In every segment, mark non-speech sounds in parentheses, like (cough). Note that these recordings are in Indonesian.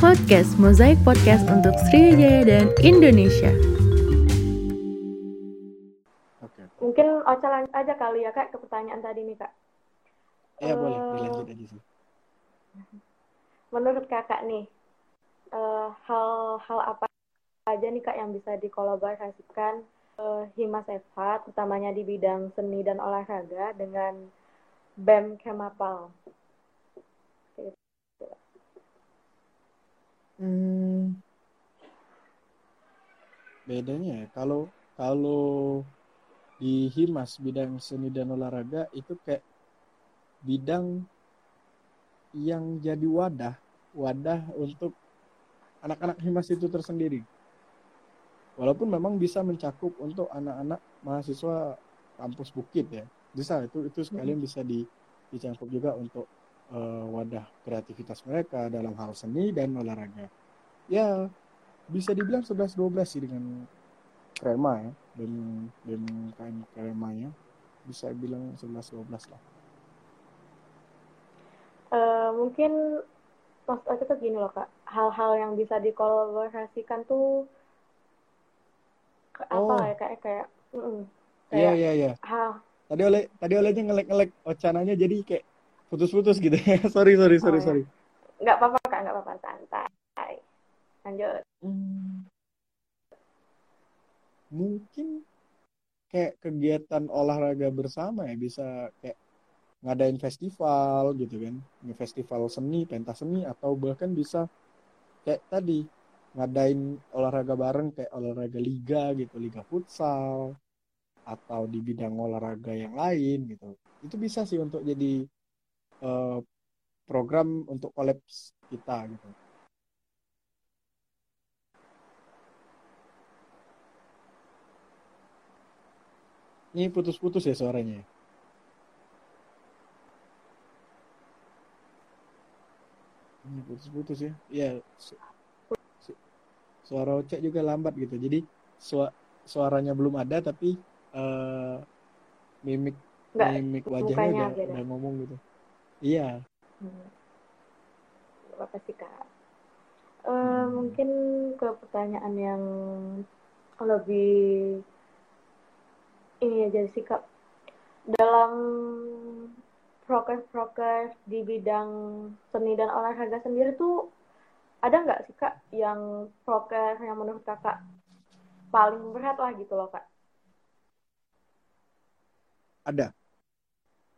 Podcast Mozaik Podcast untuk Sriwijaya dan Indonesia. Oke. Mungkin Ocha lanjut aja kali ya kak ke pertanyaan tadi nih kak. Ya boleh Eh, dilanjut aja sih. Menurut kakak nih, eh, hal-hal apa aja nih kak yang bisa dikolaborasikan eh, Himas FH, utamanya di bidang seni dan olahraga dengan BEM Kemapal? Hmm, bedanya ya kalau kalau di Himas bidang seni dan olahraga itu kayak bidang yang jadi wadah wadah untuk anak-anak Himas itu tersendiri. Walaupun memang bisa mencakup untuk anak-anak mahasiswa kampus Bukit ya. Bisa itu itu sekalian bisa di, dicangkup juga untuk eh, wadah kreativitas mereka dalam hal seni dan olahraga. Ya, bisa dibilang 11 12 sih dengan Krema ya. Dan dan KM Kremanya bisa bilang 11 12 lah. Eh, mungkin maksud aku tuh gini loh kak, hal-hal yang bisa dikolaborasikan tuh ke- apa Oh. ya kak kayak, mm-mm, Iya kayak iya iya. hal Tadi oleh tadi olehnya ngelek-ngelek ocananya jadi kayak putus-putus gitu. (laughs) sorry sorry sorry Oh, ya. sorry. nggak apa-apa lanjut. Hmm, mungkin kayak kegiatan olahraga bersama ya bisa kayak ngadain festival gitu kan. Festival seni pentas seni atau bahkan bisa kayak tadi ngadain olahraga bareng kayak olahraga liga gitu liga futsal atau di bidang olahraga yang lain gitu. Itu bisa sih untuk jadi eh, program untuk kolaps kita gitu ini putus-putus ya suaranya ya? Ini putus-putus ya. Iya. su- Suara Ocek juga lambat gitu. Jadi sua- suaranya belum ada tapi eh, mimik nggak mimik wajahnya udah, udah ngomong gitu. Iya. Hmm, apa sih kak Eh, Hmm. mungkin ke pertanyaan yang lebih ini aja sih kak dalam progres-progres di bidang seni dan olahraga sendiri tuh ada nggak sih kak yang progres yang menurut kakak paling berat lah gitu loh kak Ada.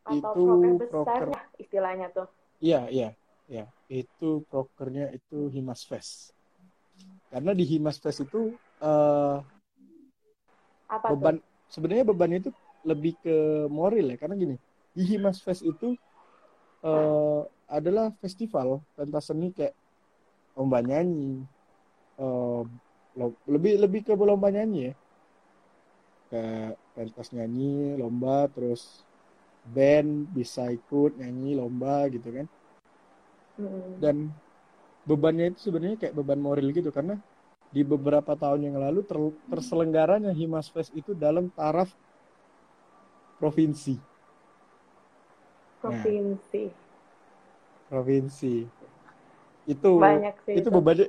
atau Itu progres proker. besarnya istilahnya tuh Iya, iya, iya. Itu prokernya itu Himas Fest. Karena di Himas Fest itu eh, apa tuh beban sebenarnya bebannya itu lebih ke moral ya karena gini di Himas Fest itu eh, adalah festival pentas seni kayak lomba nyanyi eh, lo- lebih lebih ke lomba nyanyi ya. Kayak pentas nyanyi lomba terus band bisa ikut nyanyi lomba gitu kan. Dan bebannya itu sebenarnya kayak beban moral gitu karena di beberapa tahun yang lalu ter- terselenggaranya Himas Fest itu dalam taraf provinsi. provinsi Provinsi. Itu banyak sih itu itu bebannya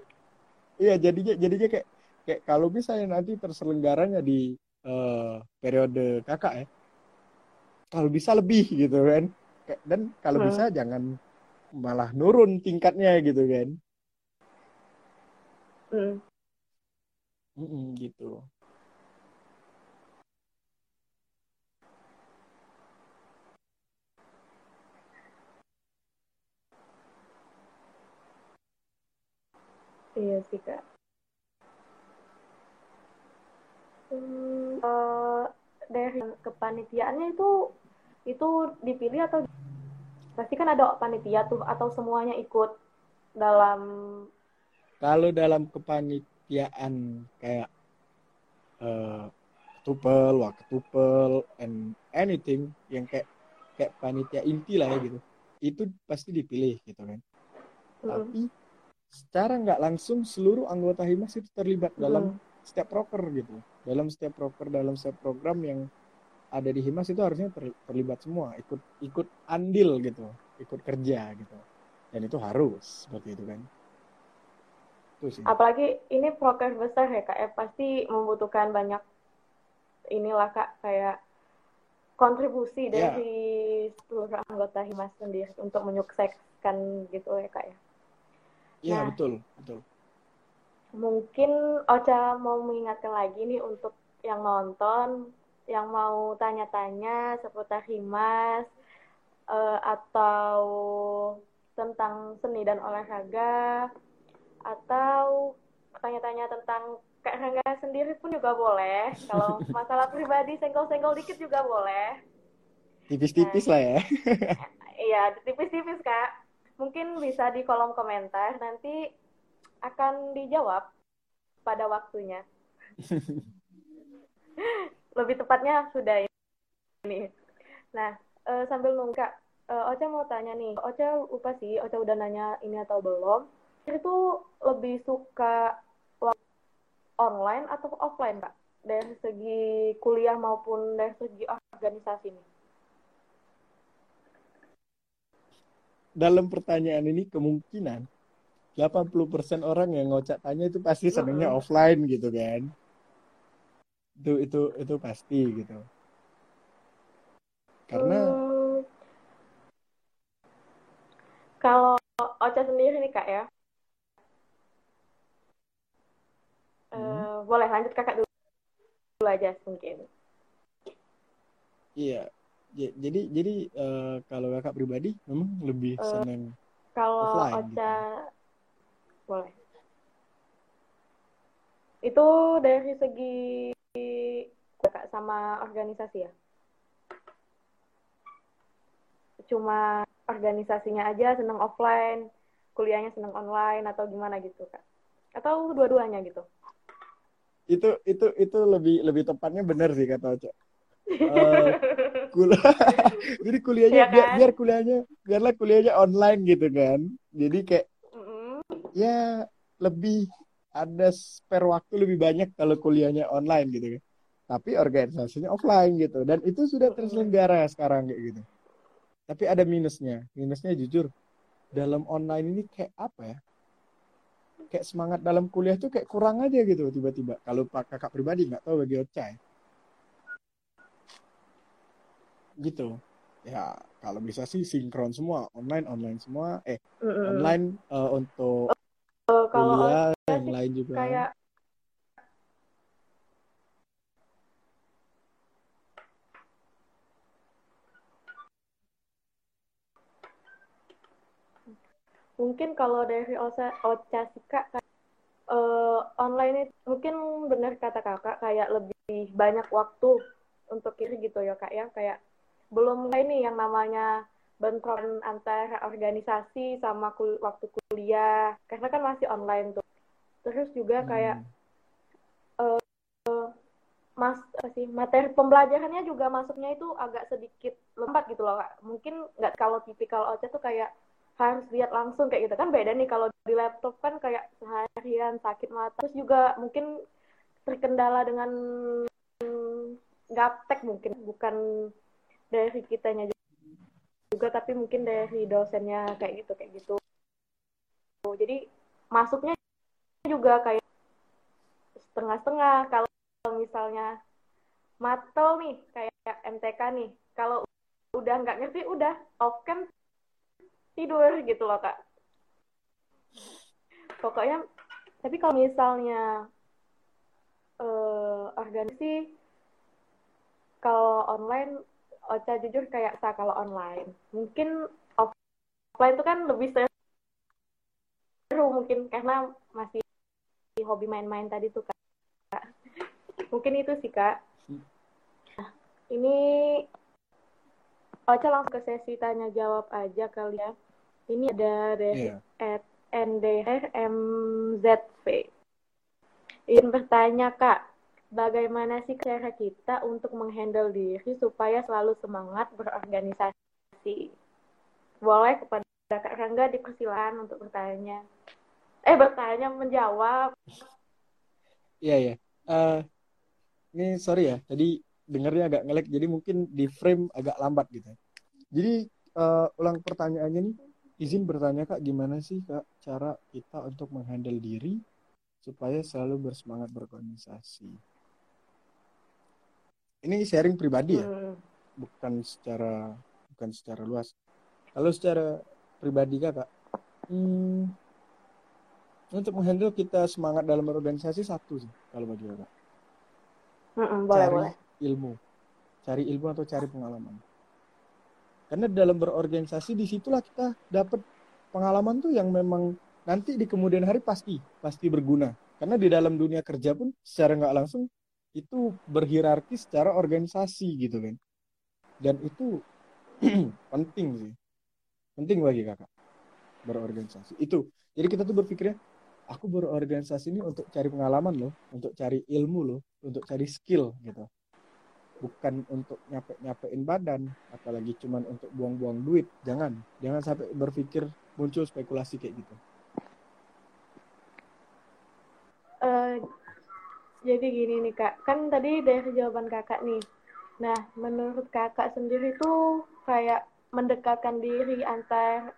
iya jadinya jadinya kayak kayak kalau misalnya nanti terselenggaranya di eh, periode kakak ya kalau bisa lebih gitu kan dan kalau Hmm. bisa jangan malah nurun tingkatnya gitu kan Mm. Mm-mm, gitu Iya sih kak. Hmm, eh, dari kepanitiaannya itu itu dipilih atau pasti kan ada panitia tuh atau semuanya ikut dalam Kalau dalam kepanitiaan kayak eh, ketupel, waketupel, and anything yang kayak kayak panitia inti lah ya gitu, itu pasti dipilih gitu kan. Mm, Tapi secara nggak langsung seluruh anggota Himas itu terlibat dalam mm, setiap proker gitu. Dalam setiap proker, dalam setiap program yang ada di Himas itu harusnya ter- terlibat semua, ikut ikut andil gitu, ikut kerja gitu. Dan itu harus seperti itu kan. Apalagi ini proker besar ya kak ya pasti membutuhkan banyak inilah kak kayak kontribusi Ya. dari seluruh anggota Himas sendiri untuk menyukseskan gitu ya kak ya Iya, Nah. betul, betul. mungkin Ocha mau mengingatkan lagi nih untuk yang nonton yang mau tanya-tanya seputar Himas eh, atau tentang seni dan olahraga atau tanya-tanya tentang Kak Rangga sendiri pun juga boleh. Kalau (laughs) masalah pribadi senggol-senggol dikit juga boleh. Tipis-tipis lah ya. (laughs) Iya, tipis-tipis Kak. Mungkin bisa di kolom komentar nanti akan dijawab pada waktunya. (laughs) Lebih tepatnya sudah ini. Nah, eh, sambil nunggu Kak, eh, Ocha mau tanya nih. Ocha lupa sih, Ocha udah nanya ini atau belum. Itu lebih suka online atau offline, Kak? Dari segi kuliah maupun dari segi organisasi nih. Dalam pertanyaan ini kemungkinan 80% orang yang ngocak tanya itu pasti senengnya Mm-mm. offline gitu kan. Itu itu itu pasti gitu. Karena Hmm, kalau Ocha sendiri nih kak ya, Eh, boleh lanjut kakak dulu, dulu aja mungkin. iya jadi jadi eh, kalau kakak pribadi memang lebih Eh, seneng Kalau Offline gitu. Ocha, boleh. Itu dari segi kak sama organisasi ya? Cuma organisasinya aja seneng offline, kuliahnya seneng online atau gimana gitu kak? Atau dua-duanya gitu? Itu itu itu lebih lebih tepatnya benar sih kata Oca. (laughs) Eh, Kul- (laughs) jadi kuliahnya biar kan? biar kuliahnya biarlah kuliahnya online gitu kan. Jadi kayak Mm-mm. ya lebih ada spare waktu lebih banyak kalau kuliahnya online gitu kan. Tapi organisasinya offline gitu dan itu sudah terselenggara sekarang kayak gitu. Tapi ada minusnya. Minusnya jujur dalam online ini kayak apa ya? Kayak semangat dalam kuliah tuh kayak kurang aja gitu tiba-tiba. Kalau pak kakak pribadi nggak tahu bagi Ocai. Gitu. Ya kalau bisa sih sinkron semua, online online semua. Eh Mm-mm. online eh, untuk Eh, kalau kuliah yang lain juga. kayak mungkin kalau dari Ocha, Ocha sih kak kayak, eh, online itu mungkin benar kata kakak kayak lebih banyak waktu untuk kiri gitu ya kak ya. Kayak belum nih yang namanya bentrokan antara organisasi sama kul- waktu kuliah. Karena kan masih online tuh. Terus juga kayak Hmm. mas apa sih materi pembelajarannya juga masuknya itu agak sedikit lembat gitu loh kak. Mungkin nggak kalau tipikal Ocha tuh kayak harus lihat langsung kayak gitu. Kan beda nih kalau di laptop kan kayak seharian sakit mata. Terus juga mungkin terkendala dengan gaptek mungkin bukan dari kitanya juga tapi mungkin dari dosennya kayak gitu kayak gitu. Jadi masuknya juga kayak setengah-setengah. Kalau misalnya matel nih kayak MTK nih kalau udah nggak ngerti udah off cam tidur gitu loh kak. Pokoknya tapi kalau misalnya eh organisasi kalau online Ocha jujur kayak sa kalau online. Mungkin offline itu kan lebih seru mungkin karena masih hobi main-main tadi tuh kak. Mungkin itu sih kak. Nah, ini Ocha langsung ke sesi tanya jawab aja kali ya ini ada dari Iya. at ndrmzv ingin bertanya kak bagaimana sih cara kita untuk menghandle diri supaya selalu semangat berorganisasi boleh kepada Kak Rangga dipersilakan untuk bertanya eh bertanya menjawab Iya ya. Eh, ini sorry ya, tadi dengarnya agak ngelek, jadi mungkin di frame agak lambat gitu. Jadi eh, ulang pertanyaannya nih, izin bertanya kak, gimana sih kak cara kita untuk menghandle diri supaya selalu bersemangat berorganisasi. Ini sharing pribadi ya, Hmm. bukan secara bukan secara luas. Kalau secara pribadi kakak, hmm, untuk menghandle kita semangat dalam berorganisasi satu sih kalau bagi kakak. Mm-mm, boleh cari boleh. ilmu, cari ilmu atau cari pengalaman. Karena dalam berorganisasi di situlah kita dapat pengalaman tuh yang memang nanti di kemudian hari pasti pasti berguna. Karena di dalam dunia kerja pun secara nggak langsung itu berhierarki secara organisasi gitu kan. Dan itu (clears throat) penting sih, penting bagi kakak berorganisasi. Itu jadi kita tuh berpikirnya aku berorganisasi ini untuk cari pengalaman loh, untuk cari ilmu loh, untuk cari skill gitu. Bukan untuk nyape-nyapein badan, apalagi cuman untuk buang-buang duit. Jangan, jangan sampai berpikir muncul spekulasi kayak gitu. Eh, jadi gini nih kak, kan tadi dari jawaban kakak nih. Nah, menurut kakak sendiri tuh kayak mendekatkan diri antar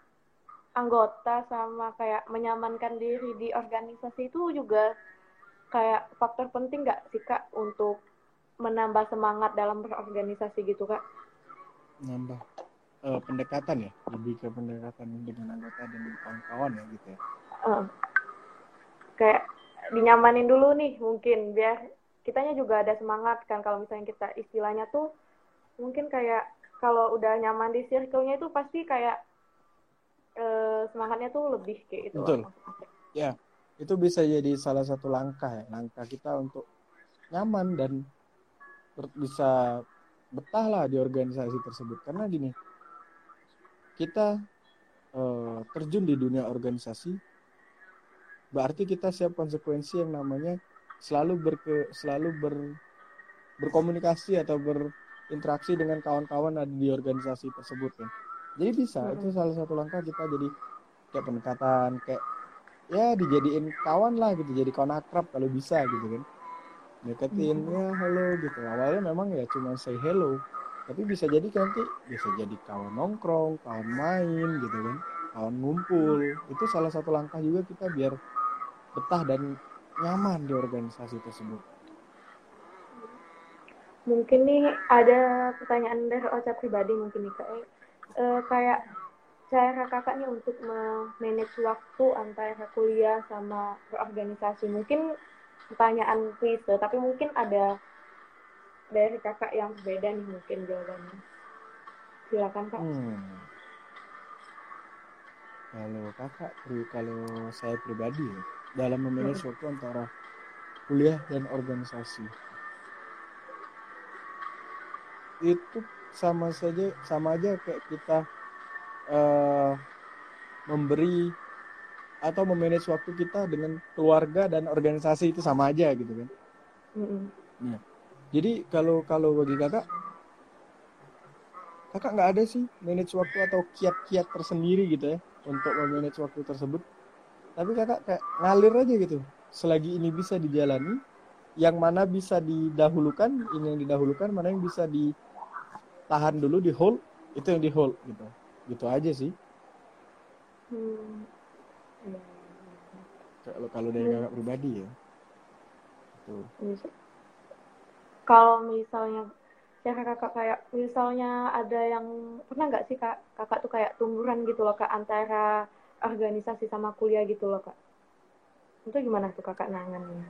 anggota sama kayak menyamankan diri di organisasi itu juga kayak faktor penting nggak sih kak untuk menambah semangat dalam berorganisasi gitu kak? Nambah eh, pendekatan ya, lebih ke pendekatan dengan anggota dan kawan-kawan ya gitu ya. Eh, kayak dinyamanin dulu nih mungkin biar kitanya juga ada semangat kan kalau misalnya kita istilahnya tuh mungkin kayak kalau udah nyaman di circle-nya itu pasti kayak eh, semangatnya tuh lebih kayak gitu Betul. Ya, itu bisa jadi salah satu langkah ya, langkah kita untuk nyaman dan bisa betah lah di organisasi tersebut. Karena gini, kita eh, terjun di dunia organisasi, berarti kita siap konsekuensi yang namanya selalu berke, selalu ber, berkomunikasi atau berinteraksi dengan kawan-kawan ada di organisasi tersebut kan. Jadi bisa, Mm-mm. itu salah satu langkah kita jadi kayak pendekatan, kayak ya dijadiin kawan lah gitu jadi kawan akrab kalau bisa gitu kan deketin ya halo gitu. Awalnya memang ya cuma say hello. Tapi bisa jadi nanti bisa jadi kawan nongkrong kawan main gitu kan. Kawan ngumpul. Itu salah satu langkah juga kita biar betah dan nyaman di organisasi tersebut. Mungkin nih ada pertanyaan dari Ocha pribadi mungkin nih kak. Eh, kayak cara kakak nih untuk manage waktu antara kuliah sama berorganisasi. Mungkin pertanyaan klise, tapi mungkin ada dari kakak yang berbeda nih mungkin jawabannya. Silakan kak. Hmm. Kalau kakak, kalau saya pribadi ya, dalam memanage waktu antara kuliah dan organisasi, itu sama saja, sama aja kayak kita eh, memberi atau memanage waktu kita dengan keluarga dan organisasi itu sama aja gitu kan. Mm-mm. Jadi kalau kalau bagi kakak, kakak nggak ada sih manage waktu atau kiat-kiat tersendiri gitu ya untuk memanage waktu tersebut. Tapi kakak kayak ngalir aja gitu. Selagi ini bisa dijalani, yang mana bisa didahulukan, ini yang didahulukan, mana yang bisa ditahan dulu di hold, itu yang di hold gitu. Gitu aja sih. Hmm. Kalau kalau dari kakak pribadi ya. Bisa. Kalau misalnya cara kakak kayak misalnya ada yang pernah nggak sih kak kakak tuh kayak tumburan gitu loh kak antara organisasi sama kuliah gitu loh kak itu gimana tuh kakak nangannya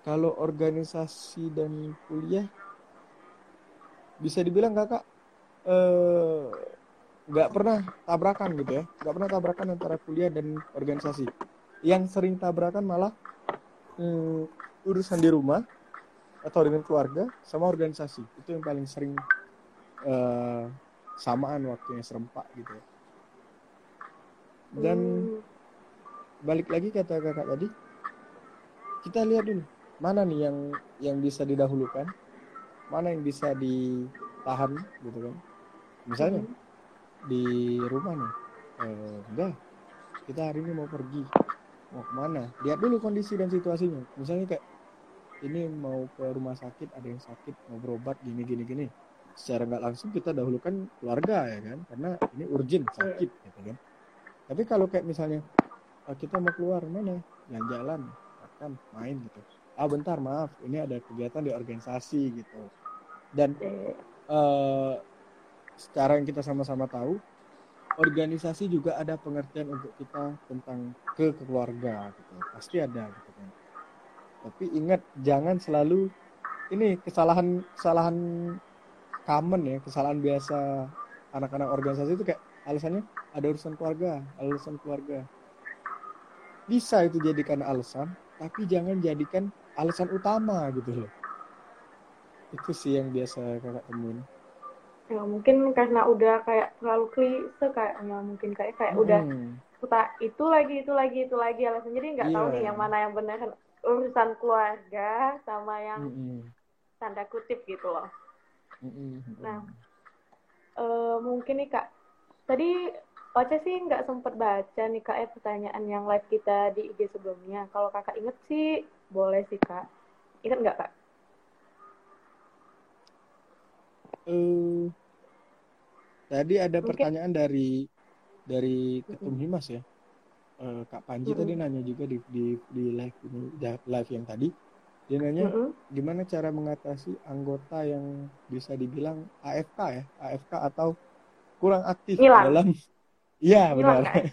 Kalau organisasi dan kuliah bisa dibilang kakak eh, nggak pernah tabrakan gitu ya, nggak pernah tabrakan antara kuliah dan organisasi. Yang sering tabrakan malah hmm, urusan di rumah atau dengan keluarga sama organisasi itu yang paling sering eh, samaan waktunya serempak gitu ya. Dan Hmm. balik lagi kata kakak tadi kita lihat dulu mana nih yang yang bisa didahulukan mana yang bisa ditahan gitu kan misalnya Hmm. Di rumah nih. Eh, udah kita hari ini mau pergi. Mau ke mana? Lihat dulu kondisi dan situasinya. Misalnya kayak ini mau ke rumah sakit ada yang sakit mau berobat gini gini gini. Secara nggak langsung kita dahulukan keluarga ya kan? Karena ini urgent sakit gitu kan? Tapi kalau kayak misalnya ah, kita mau keluar mana? Jalan-jalan makan main gitu. Ah bentar maaf. Ini ada kegiatan di organisasi gitu. Dan uh, secara yang kita sama-sama tahu organisasi juga ada pengertian untuk kita tentang ke keluarga gitu. Pasti ada gitu kan. Tapi ingat jangan selalu ini kesalahan kesalahan common ya kesalahan biasa anak-anak organisasi itu kayak alasannya ada urusan keluarga alasan keluarga. Bisa itu jadikan alasan tapi jangan jadikan alasan utama gitu loh. Itu sih yang biasa kakak temuin ya mungkin karena udah kayak terlalu klise kayaknya mungkin kayak kayak hmm. udah kita itu lagi itu lagi itu lagi alasan jadi nggak yeah. tahu nih yang mana yang benar urusan keluarga sama yang hmm. tanda kutip gitu loh hmm. nah uh, mungkin nih kak tadi Oce sih nggak sempet baca nih kak eh pertanyaan yang live kita di IG sebelumnya. Kalau kakak inget sih boleh sih kak. Ingat nggak kak? Uh, tadi ada Mungkin. pertanyaan dari dari ketum Himas ya. Uh, Kak Panji mm -hmm. tadi nanya juga di di di live ini live yang tadi. Dia nanya mm -hmm. gimana cara mengatasi anggota yang bisa dibilang AFK ya, AFK atau kurang aktif Hilang. dalam Iya benar. Kan? (laughs)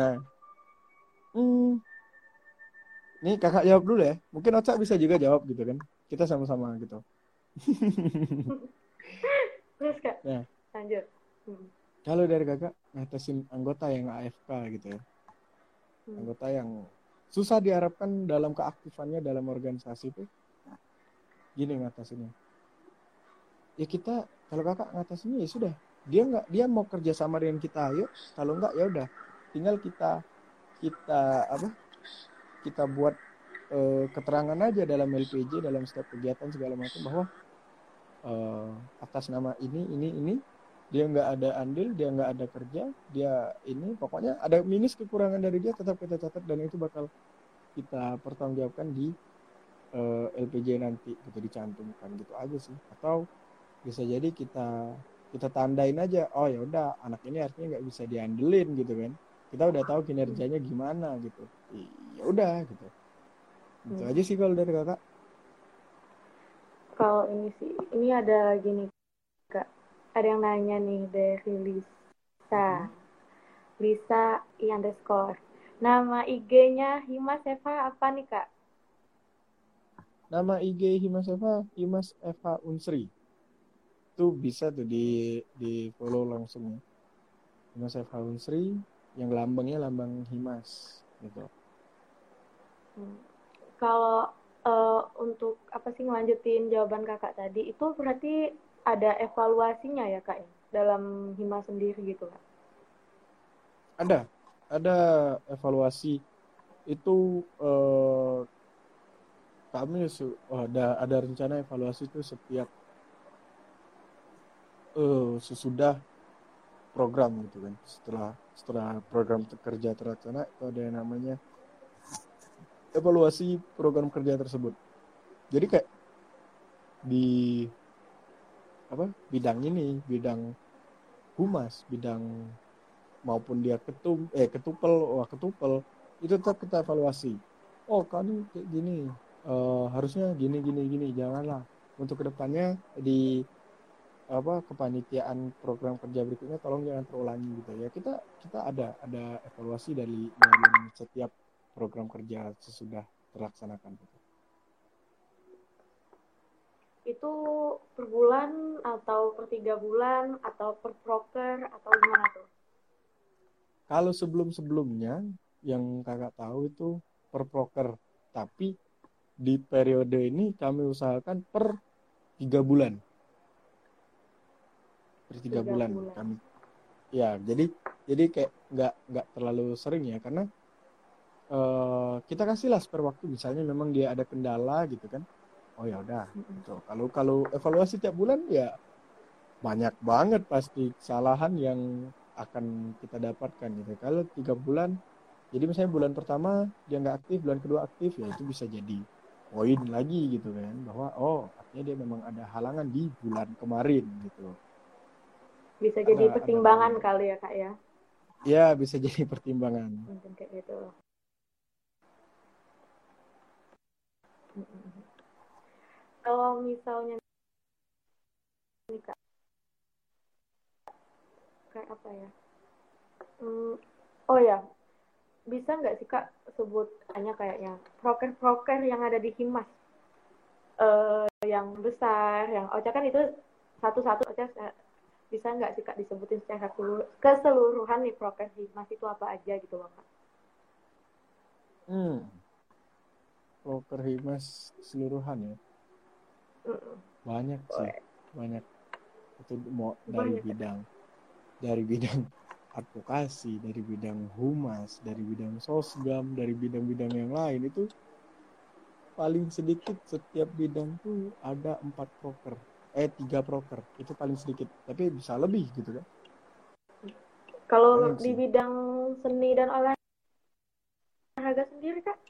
nah, hmm, ini kakak jawab dulu ya. Mungkin Oca bisa juga jawab gitu kan. Kita sama-sama gitu. (laughs) Terus kak. Nah, lanjut. Hmm. Kalau dari kakak ngatasin anggota yang AFK gitu ya. Hmm. Anggota yang susah diharapkan dalam keaktifannya dalam organisasi itu gini ngatasinnya. Ya kita kalau kakak ngatasinnya ya sudah dia nggak dia mau kerja sama dengan kita ayo kalau nggak ya udah tinggal kita kita apa kita buat uh, keterangan aja dalam LPJ dalam setiap kegiatan segala macam bahwa uh, atas nama ini ini ini. Dia nggak ada andil dia nggak ada kerja dia ini pokoknya ada minus kekurangan dari dia tetap kita catat dan itu bakal kita pertanggungjawabkan di uh, eh, LPJ nanti gitu dicantumkan gitu aja sih. Atau bisa jadi kita kita tandain aja oh ya udah anak ini artinya nggak bisa diandelin gitu kan. Kita udah tahu kinerjanya gimana gitu. Ya udah gitu. Itu hmm. aja sih kalau dari kakak kalau ini sih ini ada gini kak ada yang nanya nih dari Lisa hmm. Lisa i underscore nama IG-nya Himas Eva apa nih kak nama IG Himas Eva Himas Eva Unsri itu bisa tuh di di follow langsung Himas F. Sri yang lambangnya lambang Himas gitu. Hmm. Kalau uh, untuk apa sih ngelanjutin jawaban kakak tadi itu berarti ada evaluasinya ya kak ya? Dalam Himas sendiri gitu kak? Ada, ada evaluasi. Itu uh, kami ada ada rencana evaluasi itu setiap uh, sesudah program gitu kan. Setelah setelah program kerja terlaksana itu ada yang namanya evaluasi program kerja tersebut. Jadi kayak di apa bidang ini bidang humas bidang maupun dia ketum eh ketupel wah ketupel itu tetap kita evaluasi. Oh kan kayak gini uh, harusnya gini gini gini janganlah. Untuk ke depannya di apa kepanitiaan program kerja berikutnya tolong jangan terulangi gitu ya. Kita kita ada ada evaluasi dari dalam setiap program kerja sesudah terlaksanakan gitu. itu per bulan atau per tiga bulan atau per proker atau gimana tuh kalau sebelum sebelumnya yang kakak tahu itu per proker tapi di periode ini kami usahakan per tiga bulan per tiga bulan. bulan kami ya jadi jadi kayak nggak nggak terlalu sering ya karena uh, kita kasihlah spare waktu. Misalnya memang dia ada kendala gitu kan. Oh ya udah gitu. Kalau kalau evaluasi tiap bulan ya banyak banget pasti kesalahan yang akan kita dapatkan gitu. Kalau tiga bulan jadi misalnya bulan pertama dia nggak aktif bulan kedua aktif ya itu bisa jadi poin lagi gitu kan. Bahwa oh artinya dia memang ada halangan di bulan kemarin gitu. Bisa jadi pertimbangan ada, kali ya kak ya? Ya bisa (laughs) jadi pertimbangan. Mungkin kayak gitu kalau misalnya nih kak. Kayak apa ya? Hmm, oh ya. Bisa nggak sih kak sebut hanya kayaknya proker-proker yang ada di Himas? Eh, yang besar yang Ocha kan itu satu-satu Ocha se- bisa nggak sih kak disebutin secara keseluruh- keseluruhan nih proker Himas itu apa aja gitu loh kak? Hmm. Proker himas keseluruhan ya. Banyak sih. Banyak. Itu mau dari Banyak, ya. bidang dari bidang advokasi dari bidang humas dari bidang sosgam dari bidang-bidang yang lain itu paling sedikit setiap bidang tuh ada empat proker. Eh tiga proker. Itu paling sedikit. Tapi bisa lebih gitu kan. Kalau di sih. bidang seni dan olahraga sendiri kak?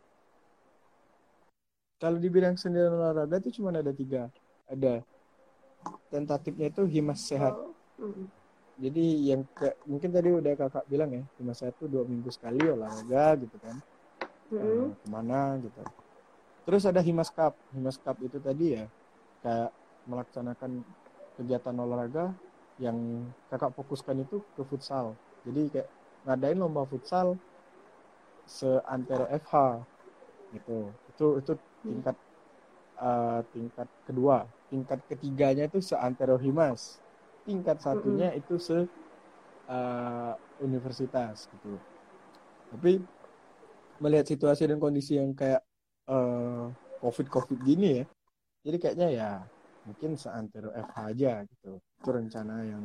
Kalau di bidang seni dan olahraga itu cuma ada tiga ada tentatifnya itu himas sehat Oh, mm. jadi yang ke, mungkin tadi udah kakak bilang ya himas sehat tuh dua minggu sekali olahraga gitu kan Mm-mm. eh, ke mana gitu. Terus ada Himas Cup. Himas Cup itu tadi ya kayak melaksanakan kegiatan olahraga yang kakak fokuskan itu ke futsal. Jadi kayak ngadain lomba futsal seantero FH gitu. Itu itu tingkat eh, tingkat kedua. Tingkat ketiganya itu seantero Himas. Tingkat satunya itu se eh, universitas gitu. Tapi melihat situasi dan kondisi yang kayak eh, covid-covid gini ya, jadi kayaknya ya mungkin seantero FH aja gitu. Itu rencana yang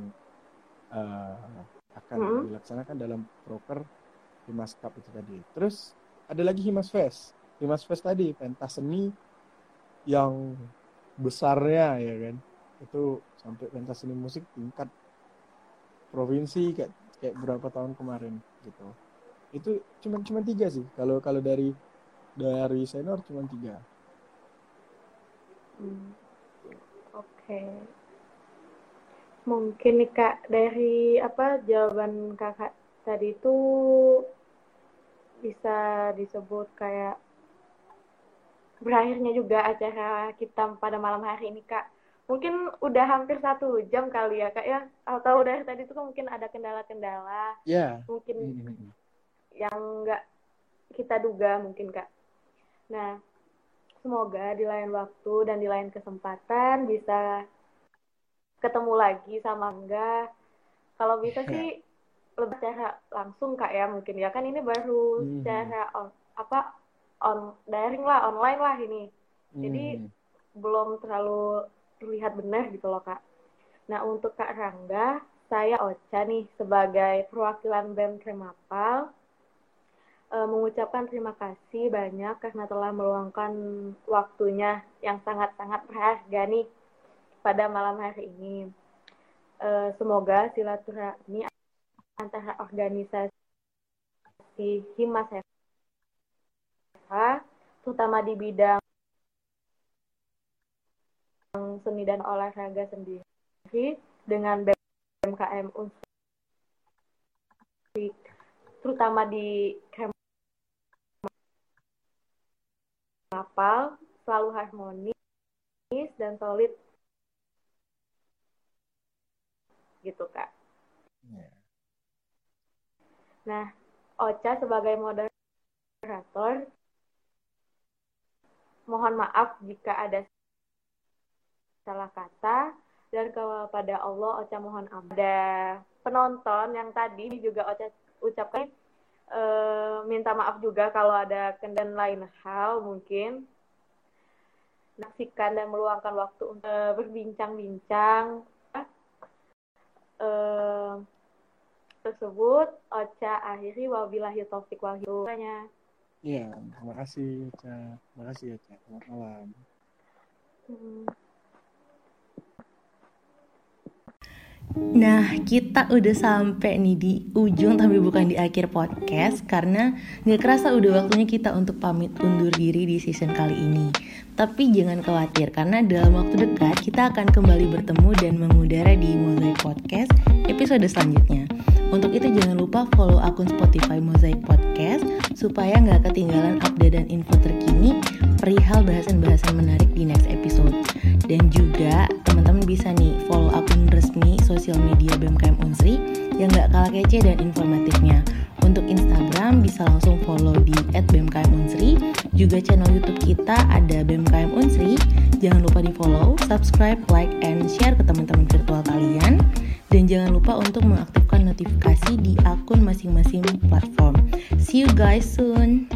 eh, akan Mm-mm. dilaksanakan dalam proker Himas Cup itu tadi. Terus ada lagi Himas Fest. Himas Fest tadi pentas seni yang besarnya ya kan. Itu sampai pentas seni musik tingkat provinsi kayak kayak berapa tahun kemarin gitu. Itu cuma cuma tiga sih. Kalau kalau dari dari senior cuma tiga. Hmm. Oke. Mungkin nih Kak, dari apa jawaban Kakak tadi itu bisa disebut kayak berakhirnya juga acara kita pada malam hari ini Kak. Mungkin udah hampir satu jam kali ya Kak ya. Atau dari tadi itu mungkin ada kendala-kendala, Ya. mungkin Mm-mm. yang nggak kita duga mungkin Kak. Nah, semoga di lain waktu dan di lain kesempatan bisa ketemu lagi sama Angga. Kalau bisa (laughs) sih lebih secara langsung Kak ya mungkin ya kan ini baru Mhm. secara on, apa on daring lah online lah ini. Jadi Mm. belum terlalu terlihat benar gitu loh Kak. Nah untuk Kak Rangga, saya Ocha nih sebagai perwakilan BEM Kremapal eh, mengucapkan terima kasih banyak karena telah meluangkan waktunya yang sangat-sangat berharga nih pada malam hari ini. Eh, semoga silaturahmi antara organisasi Himas FH, terutama di bidang seni dan olahraga sendiri dengan BMKM Unsur terutama di kapal selalu harmonis dan solid gitu kak. Ya. Nah, Ocha sebagai moderator mohon maaf jika ada salah kata dan kepada Allah Ocha mohon ampun. Ada penonton yang tadi juga Ocha ucapkan eh, minta maaf juga kalau ada kendala lain hal mungkin saksikan dan meluangkan waktu untuk eh, berbincang-bincang eh, tersebut Ocha akhiri wabillahi taufik wal hidayah. Iya, terima kasih, Ca. Terima kasih ya. Selamat malam. Nah, kita udah sampai nih di ujung tapi bukan di akhir podcast karena nggak kerasa udah waktunya kita untuk pamit undur diri di season kali ini. Tapi jangan khawatir karena dalam waktu dekat kita akan kembali bertemu dan mengudara di Mozaik Podcast episode selanjutnya. Untuk itu jangan lupa follow akun Spotify Mosaic Podcast supaya nggak ketinggalan update dan info terkini perihal bahasan-bahasan menarik di next episode. Dan juga teman-teman bisa nih follow akun resmi sosial media BMKM Unsri yang nggak kalah kece dan informatifnya. Untuk Instagram bisa langsung follow di @bmkmunsri. Juga channel YouTube kita ada BMKM Unsri. Jangan lupa di follow, subscribe, like, and share ke teman-teman virtual kalian. Dan jangan lupa untuk mengaktifkan notifikasi di akun masing-masing platform. See you guys soon.